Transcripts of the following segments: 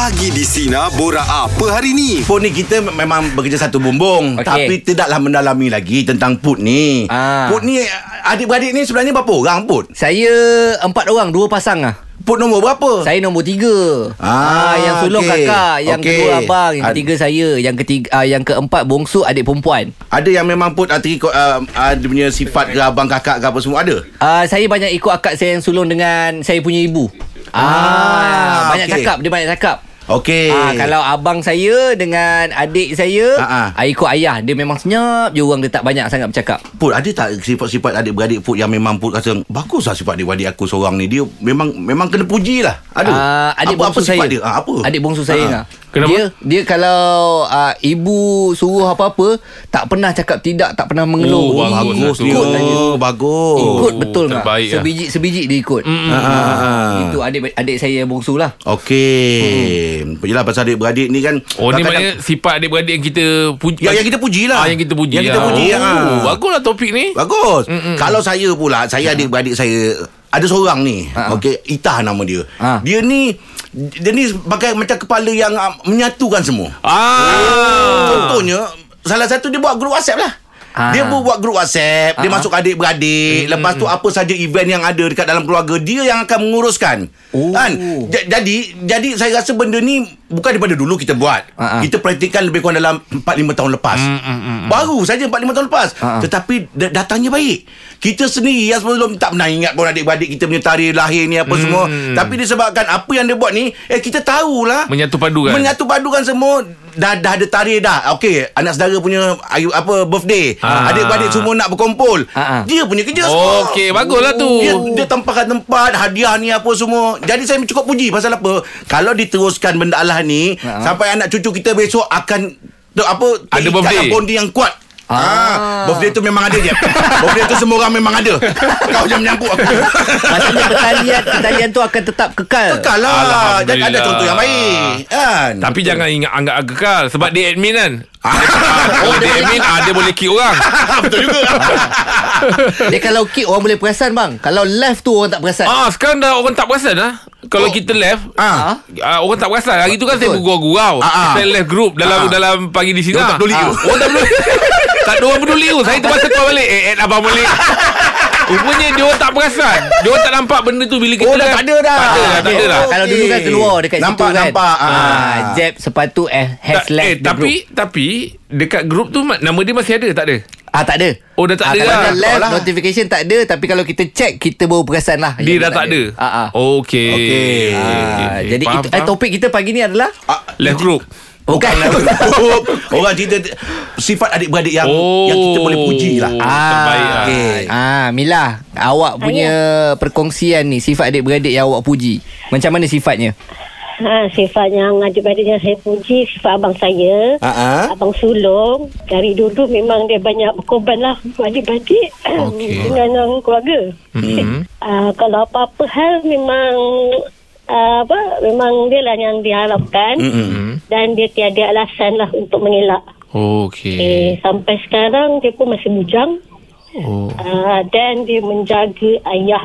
Pagi di Sina Bora apa hari ni? Put ni kita memang bekerja satu bumbung okay. Tapi tidaklah mendalami lagi tentang Put ni Ah. Put ni adik-beradik ni sebenarnya berapa orang Put? Saya empat orang, dua pasang ah. Put nombor berapa? Saya nombor tiga. Ah, yang sulung okey. kakak, yang Okey. kedua abang, yang Ad- ketiga saya, yang ketiga ah, yang keempat bongsu adik perempuan. Ada yang memang Put uh, terikut uh, uh, dia punya sifat ke abang kakak ke apa semua ada? Ah, saya banyak ikut akak saya yang sulung dengan saya punya ibu. Ah, banyak okey. cakap, dia banyak cakap. Okey Ah, kalau abang saya dengan adik saya Ah, ah. ikut ayah, dia memang senyap je orang dia tak banyak sangat bercakap. Put ada tak sifat-sifat adik-beradik Put yang memang Put rasa Bagus lah sifat adik-beradik aku seorang ni Dia memang memang kena puji lah Ada Ah, adik apa, bongsu apa saya. dia? Ah, apa? Adik bongsu saya Ah. ah. Kenapa? Dia dia kalau uh, ibu suruh apa-apa tak pernah cakap tidak, tak pernah mengeluh. Oh, bagus Bagus Ikut saja. Bagus Ikut betul tak? terbaik lah. Sebiji sebiji dia ikut. Mm-mm. Ah, ah, ah. Itu adik adik saya yang bongsu lah. Okey. Hmm. Yelah pasal adik-beradik ni kan Oh ni maknanya sifat adik-beradik yang kita puji yang, yang kita puji lah ah, Yang kita puji Yang kita lah. puji oh, ah. Baguslah topik ni Bagus Mm-mm. Kalau saya pula Saya adik-beradik saya Ada seorang ni Ha. Okey Itah nama dia Ha. Dia ni Dia ni pakai macam kepala yang ah, Menyatukan semua Ah. Contohnya Salah satu dia buat grup WhatsApp lah Ah. Dia buat grup WhatsApp Dia Ah. masuk adik-beradik Lepas tu apa saja event yang ada Dekat dalam keluarga Dia yang akan menguruskan Oh. kan? J- Jadi Jadi saya rasa benda ni Bukan daripada dulu kita buat Ah, ah. Kita praktikkan lebih kurang dalam 4-5 tahun lepas Mm, mm, mm, Baru saja 4-5 tahun lepas Ah, ah. Tetapi da- datangnya baik Kita sendiri yang sebelum Tak pernah ingat pun adik-beradik kita punya tarikh lahir ni Apa semua Tapi disebabkan Apa yang dia buat ni Eh kita tahulah Menyatu padukan. Menyatu padukan semua dah dah ada tarikh dah. Okey, anak saudara punya ayu, apa birthday. Ah. Adik-beradik semua nak berkumpul. Ah. Dia punya kerja semua. Okey, baguslah tu. Dia dia tempatkan tempat, hadiah ni apa semua. Jadi saya cukup puji pasal apa? Kalau diteruskan benda Allah ni Ah. sampai anak cucu kita besok akan tu, apa Ada birthday. bonding yang kuat. Ah. Ah. Birthday tu memang ada je Birthday tu semua orang memang ada Kau jangan menyampuk aku Maksudnya pertalian pertalian tu akan tetap kekal. Kekal lah Dan ada contoh yang baik kan? Tapi jangan ingat anggap kekal Sebab dia admin kan Ah. Oh dia admin ah, Dia boleh kick orang Betul juga Dia kalau kick orang boleh perasan bang. Kalau left tu orang tak perasan. Ah sekarang dah orang tak perasan lah Kalau kita left Ah. Ah, orang tak perasan Hari tu kan saya Betul. bergurau-gurau Ah, ah. Saya left group Dalam Ah. dalam pagi di sini Orang tak peduli ah. Orang tak peduli Tak ada orang peduli tu Saya terpaksa call balik Eh add abang balik Rupanya dia orang tak perasan Dia orang tak nampak benda tu Bila kita Oh, dah tak ada dah. Tak ada dah Tak ada dah Kalau dulu kan keluar dekat Nampak, situ kan. nampak. Ah. Ah, jab sepatu eh has Tak, left eh, the tapi group. tapi dekat grup tu ma- nama dia masih ada tak ada? Ah tak ada. Oh, dah tak ah, ada kalau lah. dah left Lah. notification tak ada tapi kalau kita check kita baru perasan lah. Dia dah tak ada. Ah ah. Okey. Okey. Ah, okey. jadi Faham, itu, eh, faham. topik kita pagi ni adalah Ah, left group. bukan Orang cerita sifat adik-beradik yang Oh. yang kita boleh puji lah. terbaik lah. Okey. Ah Mila, awak punya perkongsian ni sifat adik-beradik yang awak puji. Macam mana sifatnya? Ha, sifat yang adik-beradik yang saya puji sifat abang saya. Ah. Abang sulung. Dari dulu memang dia banyak berkorban lah untuk adik-beradik Okey. dengan yang keluarga. Mhm. Uh, kalau apa-apa hal memang uh, apa memang dia lah yang diharapkan Mm-mm. dan dia tiada alasan lah untuk mengelak. Okey. Eh, sampai sekarang dia pun masih bujang Oh, uh, dan dia menjaga ayah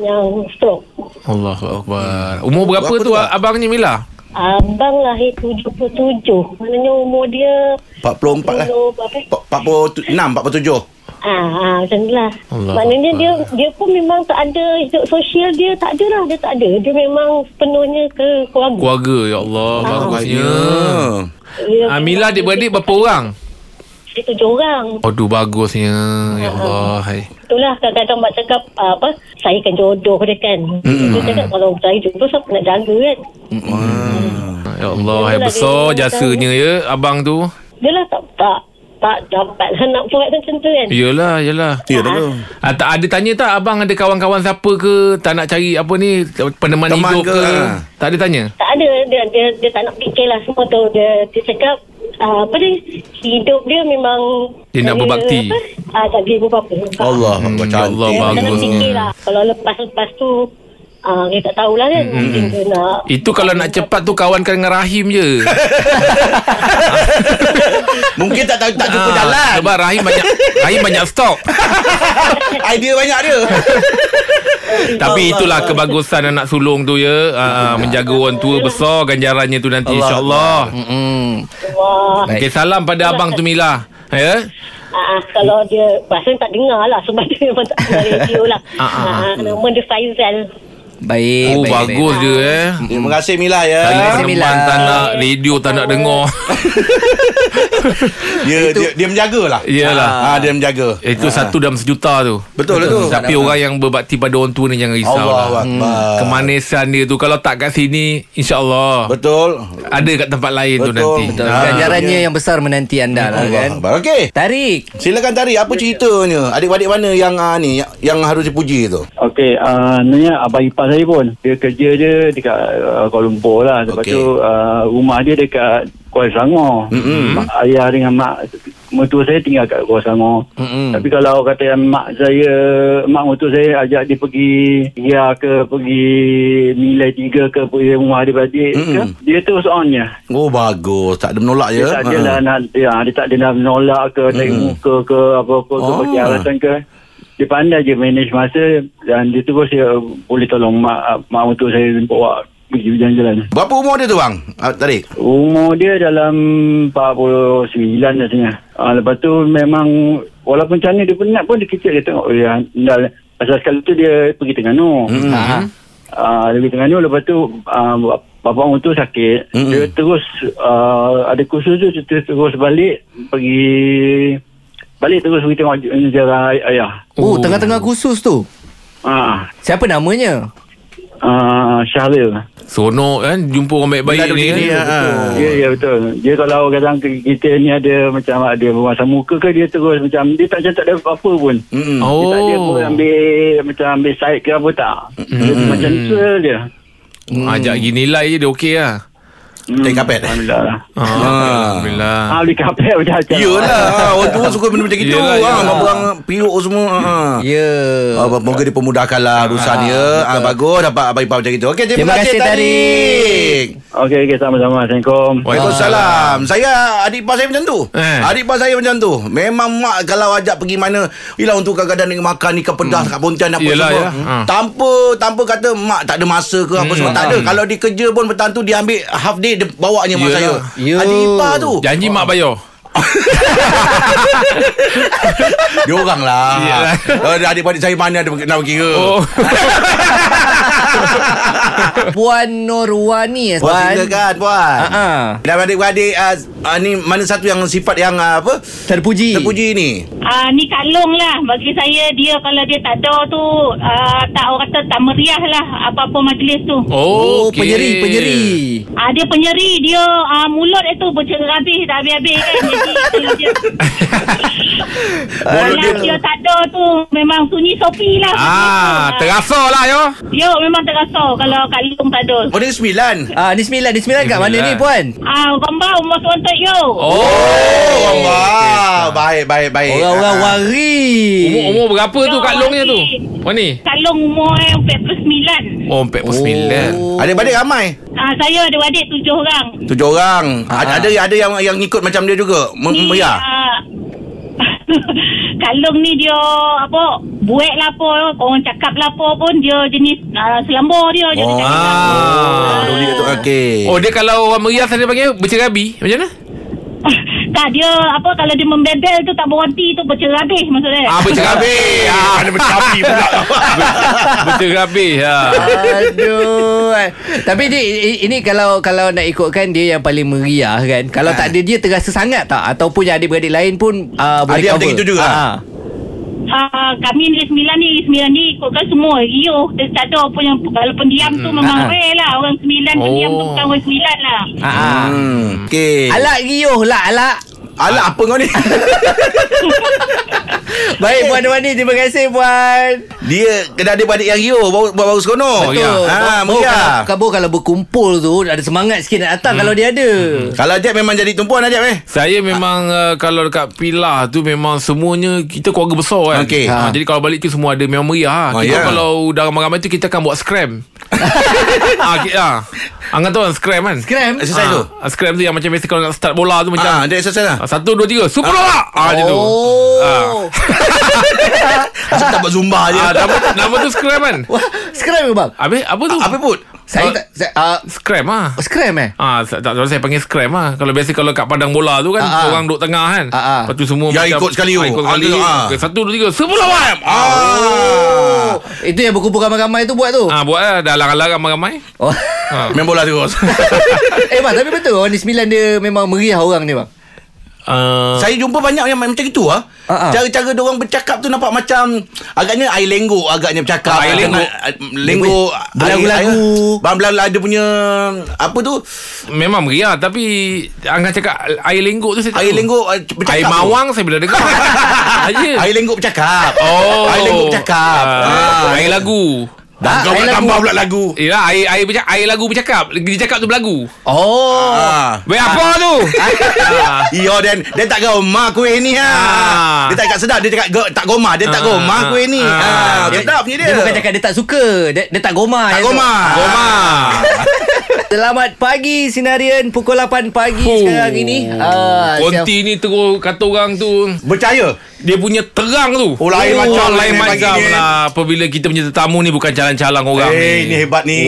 yang stroke. Allahu akbar. Umur berapa, Berapa tu tu, Pak? abangnya Mila? Abang lahir 77. Maknanya umur dia 44 lah. 10 berapa? Pa- 46, 47. Ah, ah macam tu lah. Allah Maknanya dia dia pun memang tak ada hidup sosial dia tak ada lah. Dia tak ada. Dia memang sepenuhnya ke keluarga. Keluarga ya Allah, bagusnya. Dia Ah, Mila adik-beradik berapa orang? Dia tujuh orang. Aduh bagusnya. Ya Allah. Hai. Itulah kadang-kadang mak cakap ah, apa saya kan jodoh dia kan. Hmm. Dia cakap kalau saya jodoh siapa nak jaga kan. Ya Allah, hai besar jasanya ya abang tu. Dia lah tak tak tak dapat lah nak buat macam tu kan. Yalah, yalah. Ya dah tu. Ah, tak ada tanya tak abang ada kawan-kawan siapa ke tak nak cari apa ni peneman Teman hidup ke? ke? Ah. Tak ada tanya. Tak ada dia dia, dia tak nak fikir lah semua tu dia dia cakap ah, apa dia hidup dia memang Dia nak berbakti. apa, ah, tak dia apa-apa Allah, Hmm, Allah, fikir lah Kalau lepas-lepas tu Ah, kita tak tahulah kan. Mungkin dia nak Itu kalau nak cepat tu kawankan dengan Rahim je. Mungkin tak tahu tak jumpa Ah, jalan. Sebab Rahim banyak Rahim banyak stok. Idea banyak dia. Tapi itulah kebagusan anak sulung tu ya. Uh, menjaga orang tua besar ganjarannya tu nanti Allah. insya-Allah. Baik. Okey salam pada abang tu Mila. Ya. Ah, kalau dia Pasal tak dengar lah Sebab dia memang tak dengar radio lah Ah, ah, ah. ah, Nama dia Faizal Baik Oh baik, bagus baik. dia eh. Terima kasih Mila ya. Tadi Mila. teman tak nak radio tak nak dengar. Dia, dia dia menjaga lah. Iyalah. Ah, dia menjaga. Itu satu dalam sejuta tu. Betul lah tu. Tapi orang yang berbakti pada orang tua ni jangan risau Allah lah. Akbar. Kemanisan dia tu kalau tak kat sini insya-Allah Betul. ada kat tempat lain tu Betul. nanti. Betul. Ah. Ganjarannya yang besar menanti anda lah Allah kan. Okey. Tarik. Silakan Tari apa ceritanya? Adik-adik mana yang uh, ni yang, yang harus dipuji tu? Okey, uh, sebenarnya abang saya pun dia kerja dia dekat uh, Kuala Lumpur lah. Lepas Okey. tu uh, rumah dia dekat Kuala Selangor. Mm-mm. Mak, ayah dengan mak mertua saya tinggal kat Kuala Selangor. Mm-mm. Tapi kalau kata yang mak saya, mak mertua saya ajak dia pergi ya ke pergi nilai tiga ke pergi rumah dia beradik ke, Mm-mm. dia terus on je. Oh bagus, tak ada menolak Dia ya. tak ada lah nak ya, dia tak ada nak menolak ke Mm-mm. muka ke apa-apa ke Oh. bagi alasan ke dia pandai je manage masa dan dia terus dia boleh tolong mak mak untuk saya bawa pergi jalan-jalan. Berapa umur dia tu bang? Ah, Tarik. Umur dia dalam 49 rasanya. Ha, lepas tu memang walaupun macam mana dia penat pun dia kecil dia tengok oh, ya, dah, pasal sekali tu dia pergi Terengganu. Hmm. Ha. Uh, dia pergi Terengganu lepas tu uh, bapak orang tu sakit. Mm-mm. Dia terus uh, ada kursus tu dia terus, terus balik pergi balik terus pergi tengok sejarah ay- ayah. Oh, tengah-tengah khusus tu. Ah, Siapa namanya? uh, Syahril. Seronok kan jumpa orang baik-baik ni kan. ah. Ya, ya betul. Dia kalau kadang kita ni ada macam ada masa muka ke dia terus macam dia tak macam tak ada apa pun. Mm-mm. Dia tak ada pun Oh. ambil macam ambil side ke apa tak. Dia macam tu dia. Ajak pergi nilai je dia okey lah. Hmm, Take kapet. Alhamdulillah lah. Ah, Alhamdulillah. Ah, beli kapet macam-macam. Yelah ah, Orang tua suka benda macam gitu Yelah, ah, yelah. Orang piuk semua ah. Ya. Ah, Moga dipermudahkan lah urusan dia ah, Bagus dapat abang ipar macam itu Okey terima, Terima kasih Tarik Okey, okey. Sama-sama. Assalamualaikum. Waalaikumsalam Saya adik ipar saya macam tu Eh. Adik ipar saya macam tu Memang mak kalau ajak pergi mana Yelah untuk kadang-kadang nak makan ikan pedas kat Pontian apa Yelah, semua ya. Ha. Tanpa Tanpa kata mak tak ada masa ke apa semua Tak ada Kalau dia kerja pun petang tu Dia ambil half day Dia bawanya mak Yelah. saya Ya. Adik ipar tu Janji mak bayar. Dia orang lah. Oh, Adik-adik saya mana ada nak kira Oh. Puan Nurwani eh, Puan Puan. silakan Puan Ha ah. Dan adik-adik uh, uh, Ni mana satu yang sifat yang uh, apa Terpuji. Terpuji ni Ah ni Kak Long lah bagi saya dia kalau dia tak ada tu ah, tak orang kata tak meriah lah apa-apa majlis tu. Oh, okey. penyeri, penyeri. Ah dia penyeri dia ah, mulut itu bercerabih tak habis-habis kan. Jadi kalau dia kalau dia- dia, tak ada tu memang sunyi sopi lah. Ah, terasa lah yo. Dia memang terasa kalau Kak Long tak ada. Oh ni sembilan Ah, ni sembilan, ni sembilan kat mana Sembilan. ni, Puan? Ah, gambar umur tuan yo. Oh. Oh wow Baik baik baik Orang-orang Ah. wari. Umur umur berapa tu Kak Long ni tu? Mana ni? Kak Long umur eh, 49. Oh, 49. Oh. Adik-adik ramai Ah, saya ada adik tujuh orang. Tujuh orang Ah. Ada ada yang yang ikut macam dia juga M- Ni, Ya ah, Kak Long ni dia apa buat lah apa orang cakap lah apa pun dia jenis uh, selambor dia dia Oh, cakap. Ah. Doli tu okey. Oh, dia kalau orang meriah saya panggil bercerabi. Macam mana? tak dia apa kalau dia membebel tu tak berhenti tu bercerabih maksudnya Ah, bercerabi. ah, ada bercerabi pula. bercerabi. Ha. Aduh. Tapi ni ini kalau kalau nak ikutkan dia yang paling meriah kan. Kalau tak ada dia terasa sangat tak ataupun yang adik-beradik lain pun uh, boleh Adik cover. macam itu juga? Ah. Ah, kami ni sembilan ni sembilan ni ikutkan semua riuh dia tak ada pun yang kalau pendiam tu memang Ah, ah. rare lah orang sembilan pendiam tu Oh. bukan orang sembilan lah Ah. ah. Hmm. Okey. Alak riuh lah alak. Alah apa kau ni Baik Puan Wani Terima kasih Puan Dia kena ada adik yang Rio Baru, baru sekono Betul ha, Baru Meriah kalau, kalau berkumpul tu Ada semangat sikit nak datang Kalau dia ada Kalau Jeb memang jadi tumpuan Jeb eh Saya memang uh, kalau dekat Pilah tu memang semuanya kita keluarga besar kan. Okey. Ha. Ha. Jadi kalau balik tu semua ada memang meriah. Oh, kita ya. kalau dah ramai-ramai tu kita akan buat scram. Kita, ha. Angan tahu kan scram kan? Scram. Exercise Ha, tu? Ha, Scram tu yang macam biasa kalau nak start bola tu macam Ah, Dia exercise lah. Ha, Satu, dua, tiga Super bola! Ah, macam tu. Oh. Asal tak buat zumba je. Ah, nama, nama tu scram kan? Wah, Scram ke bang? Habis apa tu? Apa put Saya Ah. tak saya, uh, Scram ah Scram eh? Ah, tak tahu saya panggil scram ah. Kalau biasa kalau kat padang bola tu kan Ah, ah. orang duduk tengah kan. Ah, ah. Lepas tu semua Yang ikut sekali tu. Ah, ikut sekali. ah. Okay, satu dua tiga. Semua lawan. Ah. Oh Itu yang berkumpul ramai-ramai tu buat tu Ah, buat lah dah larang-larang ramai-ramai. Oh Ah. Main bola terus Eh bang tapi betul Orang di sembilan dia memang meriah orang ni bang Uh, Saya jumpa banyak yang macam itu ah. Ah. Cara-cara orang bercakap tu nampak macam agaknya air lenggok agaknya bercakap. Ah, air lenggok. lenggok Berlagu-lagu. Bang belah ada punya apa tu? memang meriah tapi Angah cakap air lenggok tu saya tak Air lenggok ah, bercakap. Air tu. mawang saya bila dengar. Aja. Air lenggok bercakap. Oh. Air lenggok bercakap. Ah, Air lagu. Ah, Kau nak tambah pula lagu. Yalah air air bercakap, air lagu bercakap. Dia cakap tu berlagu. Oh Ah. Baik apa tu? Ah. Iyo dan dia tak goma kuih ni ha. Ah. Dia tak kat sedap dia cakap go, tak goma dia tak Ah, goma ah, kuih ni. ah. Ha, sedap punya Dia dia. bukan cakap dia tak suka Dia, dia tak goma tak tu. goma. Goma. Selamat pagi Sinarian Pukul 8 pagi Oh. sekarang ini ah, siap- Konti ni terus kata orang tu Percaya. dia punya terang tu. Oh, lain macam lain ni macam lah apabila kita punya tetamu ni bukan calang-calang orang Eh, ni. ni hebat ni.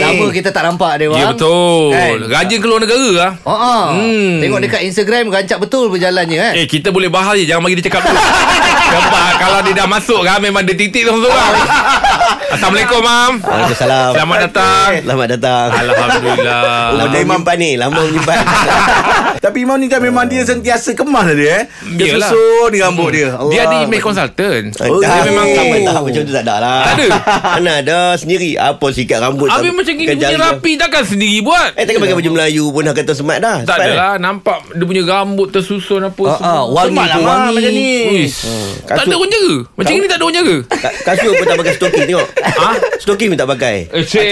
Lama kita tak nampak dia bang Ya betul. Kan? Rajin keluar negara lah. Oh, oh. Hmm. Tengok dekat Instagram Rancak betul berjalannya kan Eh kita boleh bahas je Jangan bagi dia cakap dulu Sebab kalau dia dah masuk kan Memang dia titik seorang-seorang Assalamualaikum Mam Waalaikumsalam. Selamat datang Selamat datang. Alhamdulillah Lama menyimpan ni, lama menyimpan. Tapi Imam ni kan memang dia sentiasa kemas lah dia eh. Dia Yelah. susun ni rambut dia. Dia ada Allah. image consultant Oh, Dia memang sampai tahap macam tu tak ada lah. Tak ada? Mana ada sendiri. Apa sikat rambut. Habis tak- macam gini punya rapi Takkan sendiri buat Eh takkan pakai baju Melayu pun dah kata smart dah. Tak Smart ada dah. lah Nampak dia punya rambut tersusun apa Ah, ah, semua wangi Semak tu lah, wangi macam ni. Uish. Tak ada orang jaga Macam ni tak ada orang jaga Ka- Kasut pun tak pakai stocking tengok. Ha? Stocking pun tak pakai. Eh, cik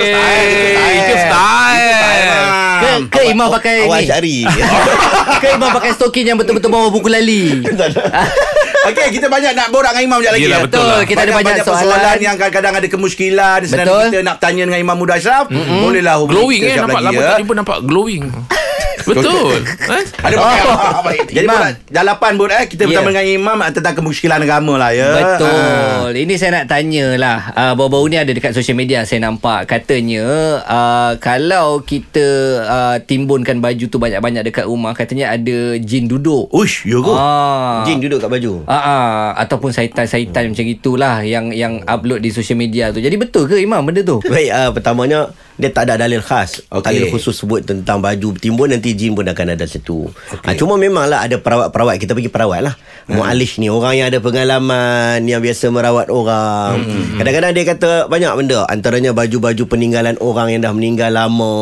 Itu style Ke, ke Imam pakai Awal ni cari. Ke Imam pakai stokin Yang betul-betul bawa buku lali Okey, kita banyak nak borak dengan Imam sekejap lagi. Yelah, ya. betul lah. Kita ada banyak persoalan soalan. yang kadang-kadang ada kemuskilan. Senang Betul. kita nak tanya dengan Imam Muda Ashraf. Bolehlah hubungi Glowing kita eh sekejap Nampak lagi, lama ya. tak jumpa Nampak glowing Betul eh? Ada oh. baik. Jadi Imam. Imam. jalapan pun eh kita Ya. bersama dengan Imam tentang kemuskilan agama lah ya. Betul. Ini saya nak tanya lah. Uh, baru-baru ni ada dekat social media saya nampak. Katanya uh, kalau kita uh, timbunkan baju tu banyak-banyak dekat rumah. Katanya ada jin duduk. Uish, ya ke? Ah. Jin duduk kat baju. Ah, ah, ataupun syaitan-syaitan macam itulah yang yang upload di social media tu. Jadi betul ke Imam benda tu? Baik, uh, pertamanya dia tak ada dalil khas. Okey. Dalil khusus sebut tentang baju timbun nanti jin pun akan ada situ. Okay. Ha, cuma memanglah ada perawat-perawat kita pergi perawat lah. Hmm. Mualish ni orang yang ada pengalaman yang biasa merawat orang. Hmm. Kadang-kadang dia kata banyak benda antaranya baju-baju peninggalan orang yang dah meninggal lama.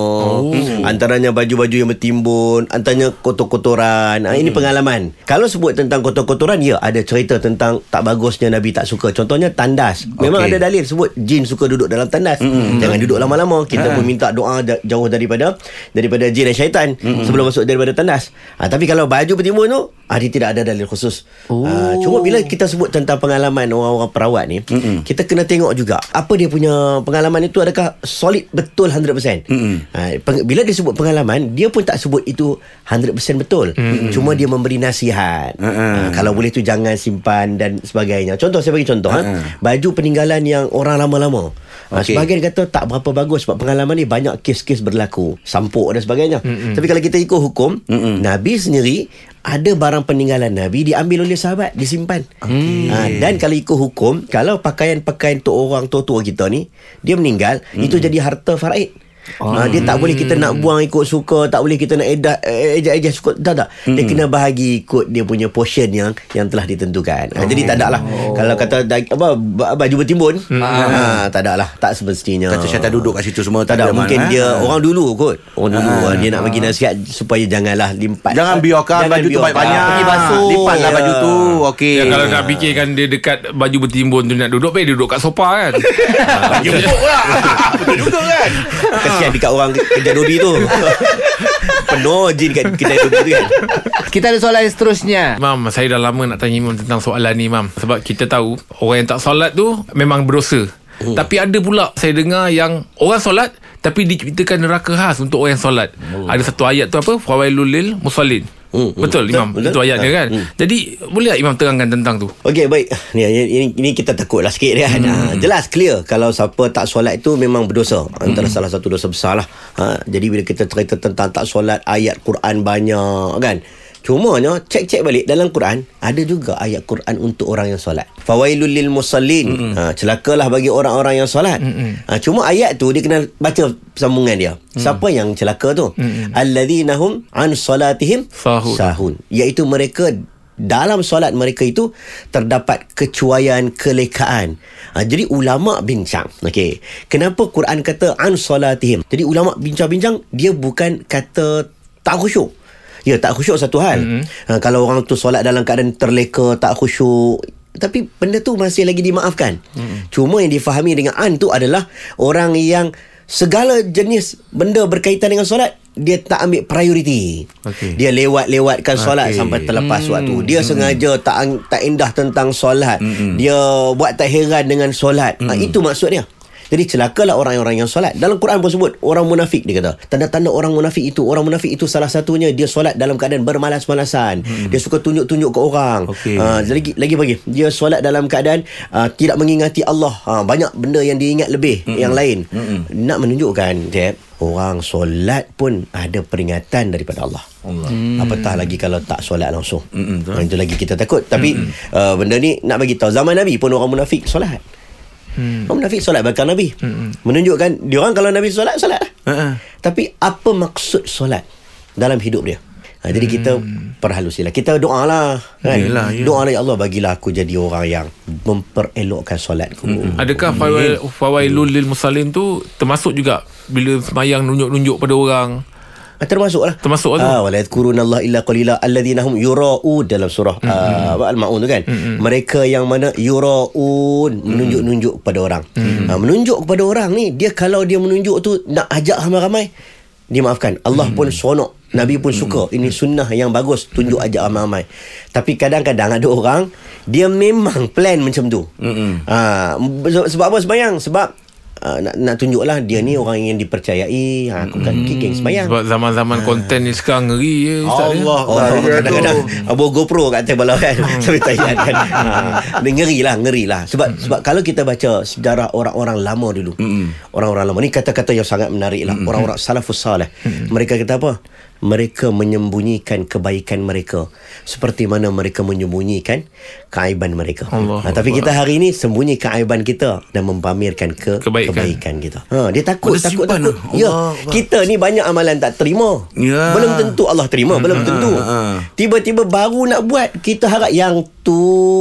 Oh. Antaranya baju-baju yang bertimbun, antaranya kotor-kotoran. Ha, ini pengalaman. Kalau sebut tentang kotor-kotoran ya ada cerita tentang tak bagusnya Nabi tak suka. Contohnya tandas. Memang Okey. ada dalil sebut jin suka duduk dalam tandas. Mm-hmm. Jangan duduk lama-lama. Kita pun minta doa ja- jauh daripada daripada jin dan syaitan mm-hmm. sebelum masuk daripada tandas. Ha, tapi kalau baju bertimbun tu, ha, dia tidak ada dalil khusus. Oh. Ha, cuma bila kita sebut tentang pengalaman orang-orang perawat ni, mm-hmm. kita kena tengok juga apa dia punya pengalaman itu adakah solid betul 100%. Mm-hmm. Ha, peng- bila dia sebut pengalaman, dia pun tak sebut itu 100% betul. Mm-hmm. Cuma dia memberi nasihat. Mm-mm. Ha, kalau boleh tu jangan simpan dan sebagainya. Contoh saya bagi contoh Mm-mm. ha. Baju peninggalan yang orang lama-lama. Ha, Okey. Sebahagian kata tak berapa bagus sebab pengalaman ni banyak kes-kes berlaku. Sampuk dan sebagainya. Mm-mm. Tapi kalau kita ikut hukum, Mm-mm. Nabi sendiri ada barang peninggalan Nabi diambil oleh sahabat, disimpan. Okay. Ha, dan kalau ikut hukum, kalau pakaian-pakaian tu orang tua-tua kita ni, dia meninggal, Mm-mm. itu jadi harta faraid. Oh. dia tak boleh kita nak buang ikut suka, tak boleh kita nak edah eh, ejak-ejak suka. Tak tak. Dia kena bahagi ikut dia punya portion yang yang telah ditentukan. Ha, jadi tak ada lah. Kalau kata apa ba- baju bertimbun, ha, tak ada lah. Tak semestinya. Kata syaitan duduk kat situ semua tak ada mungkin dia orang dulu kot. Orang dulu Ah. dia nak bagi nasihat supaya janganlah limpat. Jangan biarkan baju tu banyak-banyak. Pergi basuh. Lipatlah Ya. baju tu. Okey. Ya, kalau nak fikirkan dia dekat baju bertimbun tu nak duduk, baik dia duduk kat sofa kan. baju empuk lah. Betul juga kan. Kesian dekat orang kerja dodi tu. Penuh jin kat kedai dodi tu kan. Kita ada soalan yang seterusnya. Mam, saya dah lama nak tanya Imam tentang soalan ni, Mam. Sebab kita tahu orang yang tak solat tu memang berdosa. Hmm. Tapi ada pula saya dengar yang orang solat tapi diciptakan neraka khas untuk orang yang solat. Oh. Ada satu ayat tu apa? Fawailul lil musallin. Hmm, hmm. Betul, Betul, Imam. betul. Itu ayatnya Ha, kan. hmm. Jadi boleh tak Imam terangkan tentang tu? Okey baik ni ini, ini kita takut lah sikit kan. Hmm. jelas clear kalau siapa tak solat itu memang berdosa. Antara Hmm. salah satu dosa besar lah. Ha, jadi bila kita cerita tentang tak solat ayat Quran banyak kan. Cumanya cek-cek balik dalam Quran ada juga ayat Quran untuk orang yang solat. Fawailul lil musallin. Ha, celakalah bagi orang-orang yang solat. Ha, cuma ayat tu dia kena baca sambungan dia. Siapa yang celaka tu? Alladzina hum an salatihim Sahun. sahun. Iaitu mereka dalam solat mereka itu terdapat kecuaian kelekaan. Ha, jadi ulama bincang. Okey. Kenapa Quran kata an salatihim? Jadi ulama bincang-bincang dia bukan kata tak khusyuk. Ya tak khusyuk satu hal. Mm-hmm. Ha, kalau orang tu solat dalam keadaan terleka, tak khusyuk tapi benda tu masih lagi dimaafkan. Mm-hmm. Cuma yang difahami dengan an tu adalah orang yang segala jenis benda berkaitan dengan solat dia tak ambil prioriti. Okey. Dia lewat-lewatkan solat Okey. sampai terlepas hmm. waktu. Dia sengaja tak tak indah tentang solat. Hmm. Dia buat tak heran dengan solat. Hmm. Ha, itu maksud dia. Jadi celakalah orang-orang yang solat. Dalam Quran pun sebut orang munafik dia kata. Tanda-tanda orang munafik itu, orang munafik itu salah satunya dia solat dalam keadaan bermalas-malasan. Hmm. Dia suka tunjuk-tunjuk ke orang. Okey. Ha, lagi lagi bagi. Dia solat dalam keadaan uh, tidak mengingati Allah. Ha, banyak benda yang diingat lebih hmm. yang lain. Hmm. Nak menunjukkan, Jeb, orang solat pun ada peringatan daripada Allah. Allah. Hmm. Apatah lagi kalau tak solat langsung. Mm-mm. Ha, itu lagi kita takut. Tapi uh, benda ni nak bagi tahu zaman Nabi pun orang munafik solat. Hmm. Orang munafik solat bahkan Nabi. Hmm. Menunjukkan dia orang kalau Nabi solat solat. Ha-ha. Tapi apa maksud solat dalam hidup dia? Ha, jadi kita perhalusilah. Kita doa lah. Kan? Yelah, ya. Doa lah ya Allah bagilah aku jadi orang yang memperelokkan solatku. Hmm. Adakah fawail, fawailul lil musallin tu termasuk juga bila semayang nunjuk-nunjuk pada orang? Ah, Termasuk lah Termasuk tu. ah, Wala yadhkuruna Allah illa qalila Alladhina hum Dalam surah mm-hmm. uh, Al-Ma'un tu kan mm-hmm. Mereka yang mana Yura'un Menunjuk-nunjuk kepada orang mm-hmm. uh, Menunjuk kepada orang ni Dia kalau dia menunjuk tu Nak ajak ramai-ramai Dimaafkan Allah mm-hmm. pun sonok Nabi pun suka Ini sunnah yang bagus Tunjuk ajak ramai-ramai Tapi kadang-kadang ada orang Dia memang plan macam tu Mm-mm. uh, Sebab apa sembayang Sebab Uh, nak, nak tunjuklah dia ni orang yang dipercayai. Ha, aku kan kicking sembayang Sebab zaman-zaman konten ni sekarang ngeri je Ustaz ya. Allah. Oh, kadang-kadang Abu GoPro kat atas bala kan. Sampai tayat kan. Ha, dia ngeri lah Ngeri lah Sebab sebab kalau kita baca Sejarah orang-orang lama dulu Orang-orang lama Ni kata-kata yang sangat menarik lah. Orang-orang salafus salih Mereka kata apa mereka menyembunyikan kebaikan mereka seperti mana mereka menyembunyikan keaiban mereka. Allah ha, tapi kita hari ini sembunyi keaiban kita dan mempamerkan ke Kebaikan. kebaikan kita. Ha, dia takut Ada takut takut. lah. Ya, Allah Akbar. kita ni banyak amalan tak terima. Ya. Belum tentu Allah terima, belum tentu. ha. Tiba-tiba baru nak buat, kita harap yang tu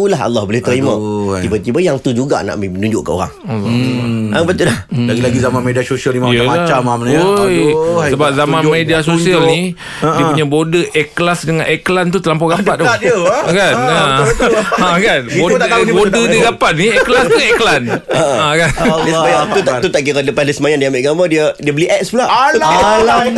lah Allah boleh terima. Aduh, eh. Tiba-tiba yang tu juga nak menunjuk ke orang. Hmm. Ha, betul dah. Lagi-lagi zaman media sosial ni macam-macam ya. Oi, Aduh, Sebab zaman Tunjuk, media tunjuk. sosial ni Ha, Dia ha. punya border ikhlas dengan iklan tu terlampau rapat tu dekat dia, ha? Kan Ha, ha, betul-betul. ha, kan Itu Border, tak tahu ni, border dia rapat ni Ikhlas tu iklan ha, kan Dia sembahyang tu tak, tu tak kira depan dia sembahyang dia ambil gambar dia dia beli ads pula. Alamak.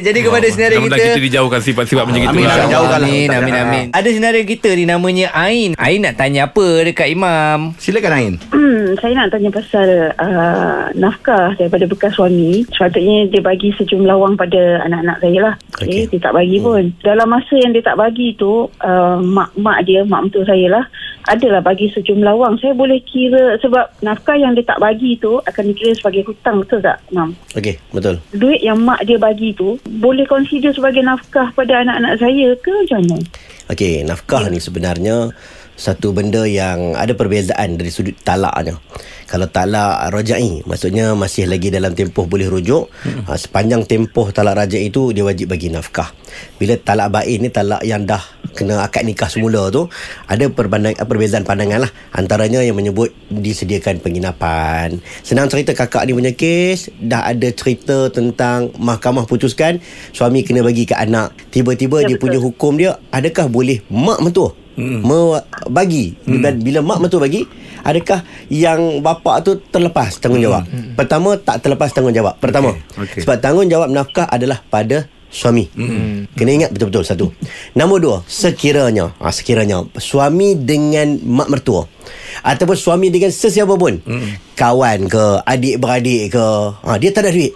Jadi kepada senarai Mudah-mudahan kita kita dijauhkan sifat-sifat macam itu Amin, lah. amin. Jauhkan lah. Amin, amin, amin. Ada senarai kita ni namanya Ain. Ain nak tanya apa dekat Imam? Silakan Ain. Hmm, saya nak tanya pasal uh, nafkah daripada bekas suami. Sepatutnya dia bagi sejumlah wang pada anak-anak saya lah. Okay. Okey. Okay, dia tak bagi pun. Dalam masa yang dia tak bagi tu, uh, mak-mak dia, mak mentua saya lah, adalah bagi sejumlah wang. Saya boleh kira sebab nafkah yang dia tak bagi tu akan dikira sebagai hutang. Betul tak, Mam? Okey, betul. Duit yang mak dia bagi tu, boleh consider sebagai nafkah pada anak-anak saya ke macam mana? Okey, nafkah ni sebenarnya satu benda yang ada perbezaan dari sudut talaknya. Kalau talak rajai maksudnya masih lagi dalam tempoh boleh rujuk. Hmm. Ha, sepanjang tempoh talak rajai itu dia wajib bagi nafkah. Bila talak bain ni talak yang dah kena akad nikah semula tu ada perbandang, perbezaan pandangan lah antaranya yang menyebut disediakan penginapan senang cerita kakak ni punya kes dah ada cerita tentang mahkamah putuskan suami kena bagi ke anak tiba-tiba Ya, dia betul. punya hukum dia adakah boleh mak mentua hmm. bagi hmm. bila, bila mak mentua bagi adakah yang bapa tu terlepas tanggungjawab hmm. pertama tak terlepas tanggungjawab pertama Okey, okey. sebab tanggungjawab nafkah adalah pada suami. Hmm. Kena ingat betul-betul satu. Nombor dua, sekiranya, ha, sekiranya suami dengan mak mertua ataupun suami dengan sesiapa pun, hmm. kawan ke, adik-beradik ke, ha, dia tak ada duit.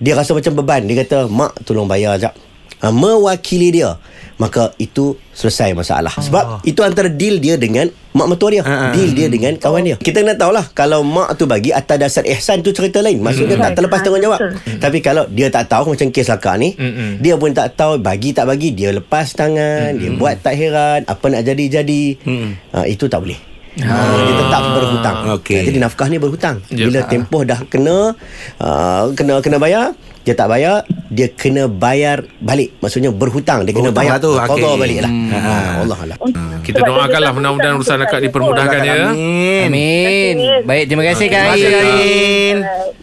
Dia rasa macam beban. Dia kata, mak tolong bayar sekejap. Ha, mewakili dia. Maka itu selesai masalah. Sebab itu antara deal dia dengan mak mertua dia. Deal dia dengan kawan dia. Kita kena tahulah kalau mak tu bagi atas dasar ihsan tu cerita lain. Maksudnya tak terlepas Ah, tanggungjawab. betul. Tapi kalau dia tak tahu macam kes lakak ni, Mm-mm. dia pun tak tahu bagi tak bagi, dia lepas tangan, dia buat tak heran, apa nak jadi-jadi. Ha, itu tak boleh. Ha, dia tetap berhutang. Okey. Ha, jadi nafkah ni berhutang. Yep. Bila tempoh dah kena uh, kena kena bayar, dia tak bayar, dia kena bayar balik. Maksudnya berhutang, dia kena Berhutang bayar lah tu, okey. balik lah. Hmm. Ha, Allah Allah. Kita doakanlah mudah-mudahan urusan akad dipermudahkan ya. Amin. Amin. Baik, terima kasih Kak Terima kasih.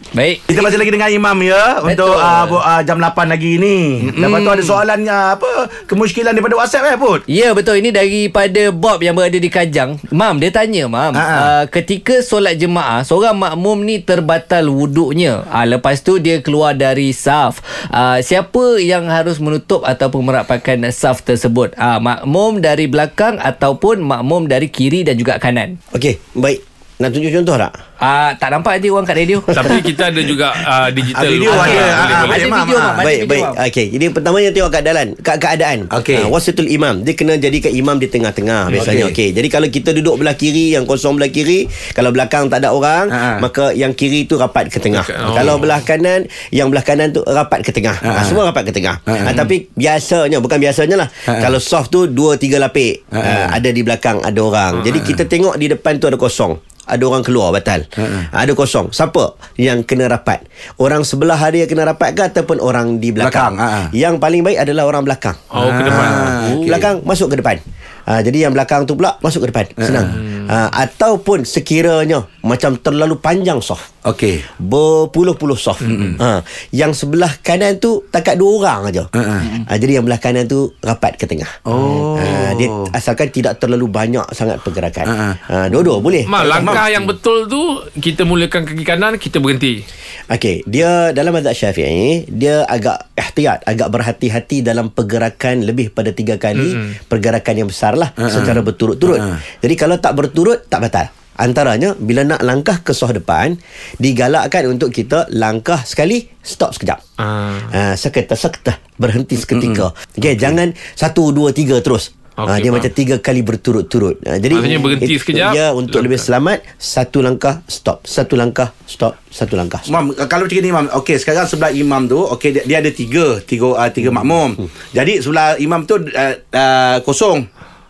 Baik. Kita masih lagi dengan Imam ya Untuk Betul. uh, bu- uh, jam 8 lagi ni mm. Lepas tu ada soalan uh, apa Kemuskilan daripada WhatsApp eh Put Ya betul ini daripada Bob yang berada di Kajang. Mam dia tanya mam, uh, ketika solat jemaah seorang makmum ni terbatal wuduknya. Uh, lepas tu dia keluar dari saf. Uh, siapa yang harus menutup ataupun merapatkan saf tersebut? Uh, makmum dari belakang ataupun makmum dari kiri dan juga kanan. Okey, baik. Nak tunjuk contoh tak? Uh, tak nampak nanti orang kat radio. Tapi kita ada juga uh, digital. Ah, video ada. boleh, boleh, boleh. Ada Imam, video ada baik video baik okey jadi pertama yang tengok keadaan ke- keadaan Okey. Ah, wasitul imam dia kena jadikan imam di tengah-tengah biasanya Okey. okey jadi kalau kita duduk belah kiri yang kosong belah kiri kalau belakang tak ada orang Ha. maka yang kiri tu rapat ke tengah Oh. kalau belah kanan yang belah kanan tu rapat ke tengah Ha. Ah, semua rapat ke tengah Ha. Ah, tapi biasanya bukan biasanya lah Ha. kalau soft tu dua tiga lapik Ha. Ah, ada di belakang ada orang jadi kita tengok di depan tu ada kosong ada orang keluar batal. Ha. Ada kosong. Siapa yang kena rapat? Orang sebelah dia kena rapat ke ataupun orang di belakang? Belakang, ha. Yang paling baik adalah orang belakang. Oh, ke depan. Ah, Okay. Belakang masuk ke depan. Ha, jadi yang belakang tu pula masuk ke depan. Senang. Ha, ataupun sekiranya macam terlalu panjang soft. Okey Berpuluh-puluh soft. Ha, yang sebelah kanan tu takat dua orang aja. Ha, Ha, jadi yang belah kanan tu rapat ke tengah. Oh. Ha, dia asalkan tidak terlalu banyak sangat pergerakan. Ha, Ha, dua-dua boleh. Mak, langkah yang betul tu kita mulakan kaki kanan, kita berhenti. Okey, dia dalam mazhab Syafi'i, dia agak ihtiyat, agak berhati-hati dalam pergerakan lebih pada tiga kali mm-hmm. pergerakan yang besar lah uh-huh. secara berturut-turut. Ha, Uh-huh. Jadi kalau tak berturut tak batal. Antaranya bila nak langkah ke soh depan, digalakkan untuk kita langkah sekali, stop sekejap. Ah. Uh, seketah berhenti seketika. Mm-hmm. Okey, jangan satu dua tiga terus. Okay, dia faham. macam tiga kali berturut-turut. Ha, jadi Maksudnya berhenti it- sekejap, Ya, untuk langkah. lebih selamat, satu langkah stop, satu langkah stop, satu langkah stop. Mam, kalau macam ni Imam Okey sekarang sebelah imam tu Okey dia, dia ada tiga Tiga, uh, tiga makmum Jadi sebelah imam tu uh, uh, Kosong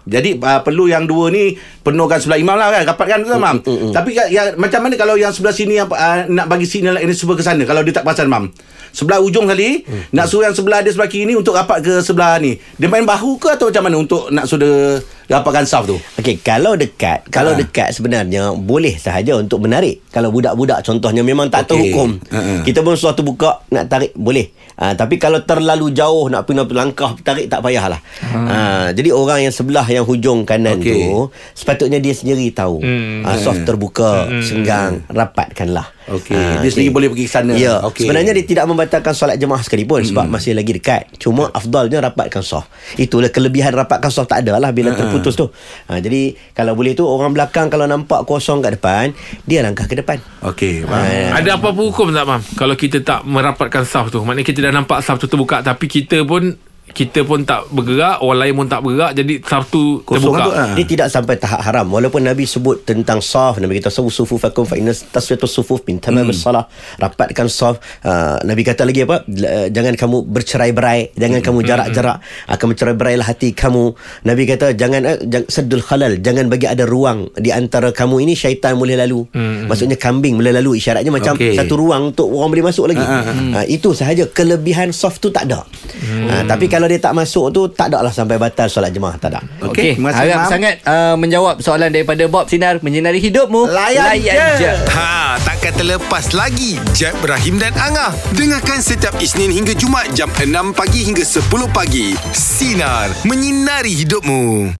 jadi uh, perlu yang dua ni penuhkan sebelah imam lah kan rapatkan tu mam. Tapi kan, yang, macam mana kalau yang sebelah sini yang uh, nak bagi signal ini semua ke sana kalau dia tak perasan mam. Sebelah ujung kali nak suruh yang sebelah dia sebelah kiri ni untuk rapat ke sebelah ni. Dia main bahu ke atau macam mana untuk nak suruh rapatkan saf tu? Okey, kalau dekat, kalau Ha. dekat sebenarnya boleh sahaja untuk menarik. Kalau budak-budak contohnya memang tak tahu Okey. hukum. Ha. Kita pun suatu buka nak tarik boleh. Ha, tapi kalau terlalu jauh nak pindah langkah tarik tak payahlah. Ha. jadi orang yang sebelah yang hujung kanan Okey. tu sepatutnya dia sendiri tahu. Hmm. Ha, soft terbuka, senggang, rapatkanlah. Okey, dia sendiri boleh pergi ke sana. Ya, Okey. sebenarnya dia tidak membatalkan solat jemaah sekalipun sebab masih lagi dekat. Cuma afdalnya rapatkan soft. Itulah kelebihan rapatkan soft tak ada lah bila terputus tu. Ha, jadi kalau boleh tu orang belakang kalau nampak kosong kat depan, dia langkah ke depan. Okey. Ha, Ada apa-apa hukum tak, Mam? Kalau kita tak merapatkan saf tu. Maknanya kita dah nampak saf tu terbuka tapi kita pun kita pun tak bergerak orang lain pun tak bergerak jadi satu Kosong terbuka. ah. Dia tidak sampai tahap haram. Walaupun Nabi sebut tentang saf Nabi kata Sawu sufufakum fa inna tasfiyatus sufuf min tamam Hmm. salah Rapatkan saf. Uh, Nabi kata lagi apa? Jangan kamu bercerai-berai Jangan kamu Hmm, jarak-jarak. Akan bercerai-berailah hati kamu. Nabi kata Jangan uh, jang, Seddul khalal Jangan bagi ada ruang Di antara kamu ini Syaitan boleh lalu. Maksudnya kambing boleh lalu. Isyaratnya macam Hmm, Okey. Satu ruang untuk orang boleh masuk lagi. Uh, Itu sahaja. Kelebihan saf tu tak ada. Uh, Tapi kalau dia tak masuk tu Tak ada lah sampai batal solat jemaah Tak ada Okey, terima kasih, harap sangat uh, menjawab soalan daripada Bob Sinar menyinari hidupmu. Layan je. Ha, takkan terlepas lagi Jeb, Ibrahim dan Angah. Dengarkan setiap Isnin hingga Jumaat jam 6 pagi hingga 10 pagi. Sinar, menyinari hidupmu.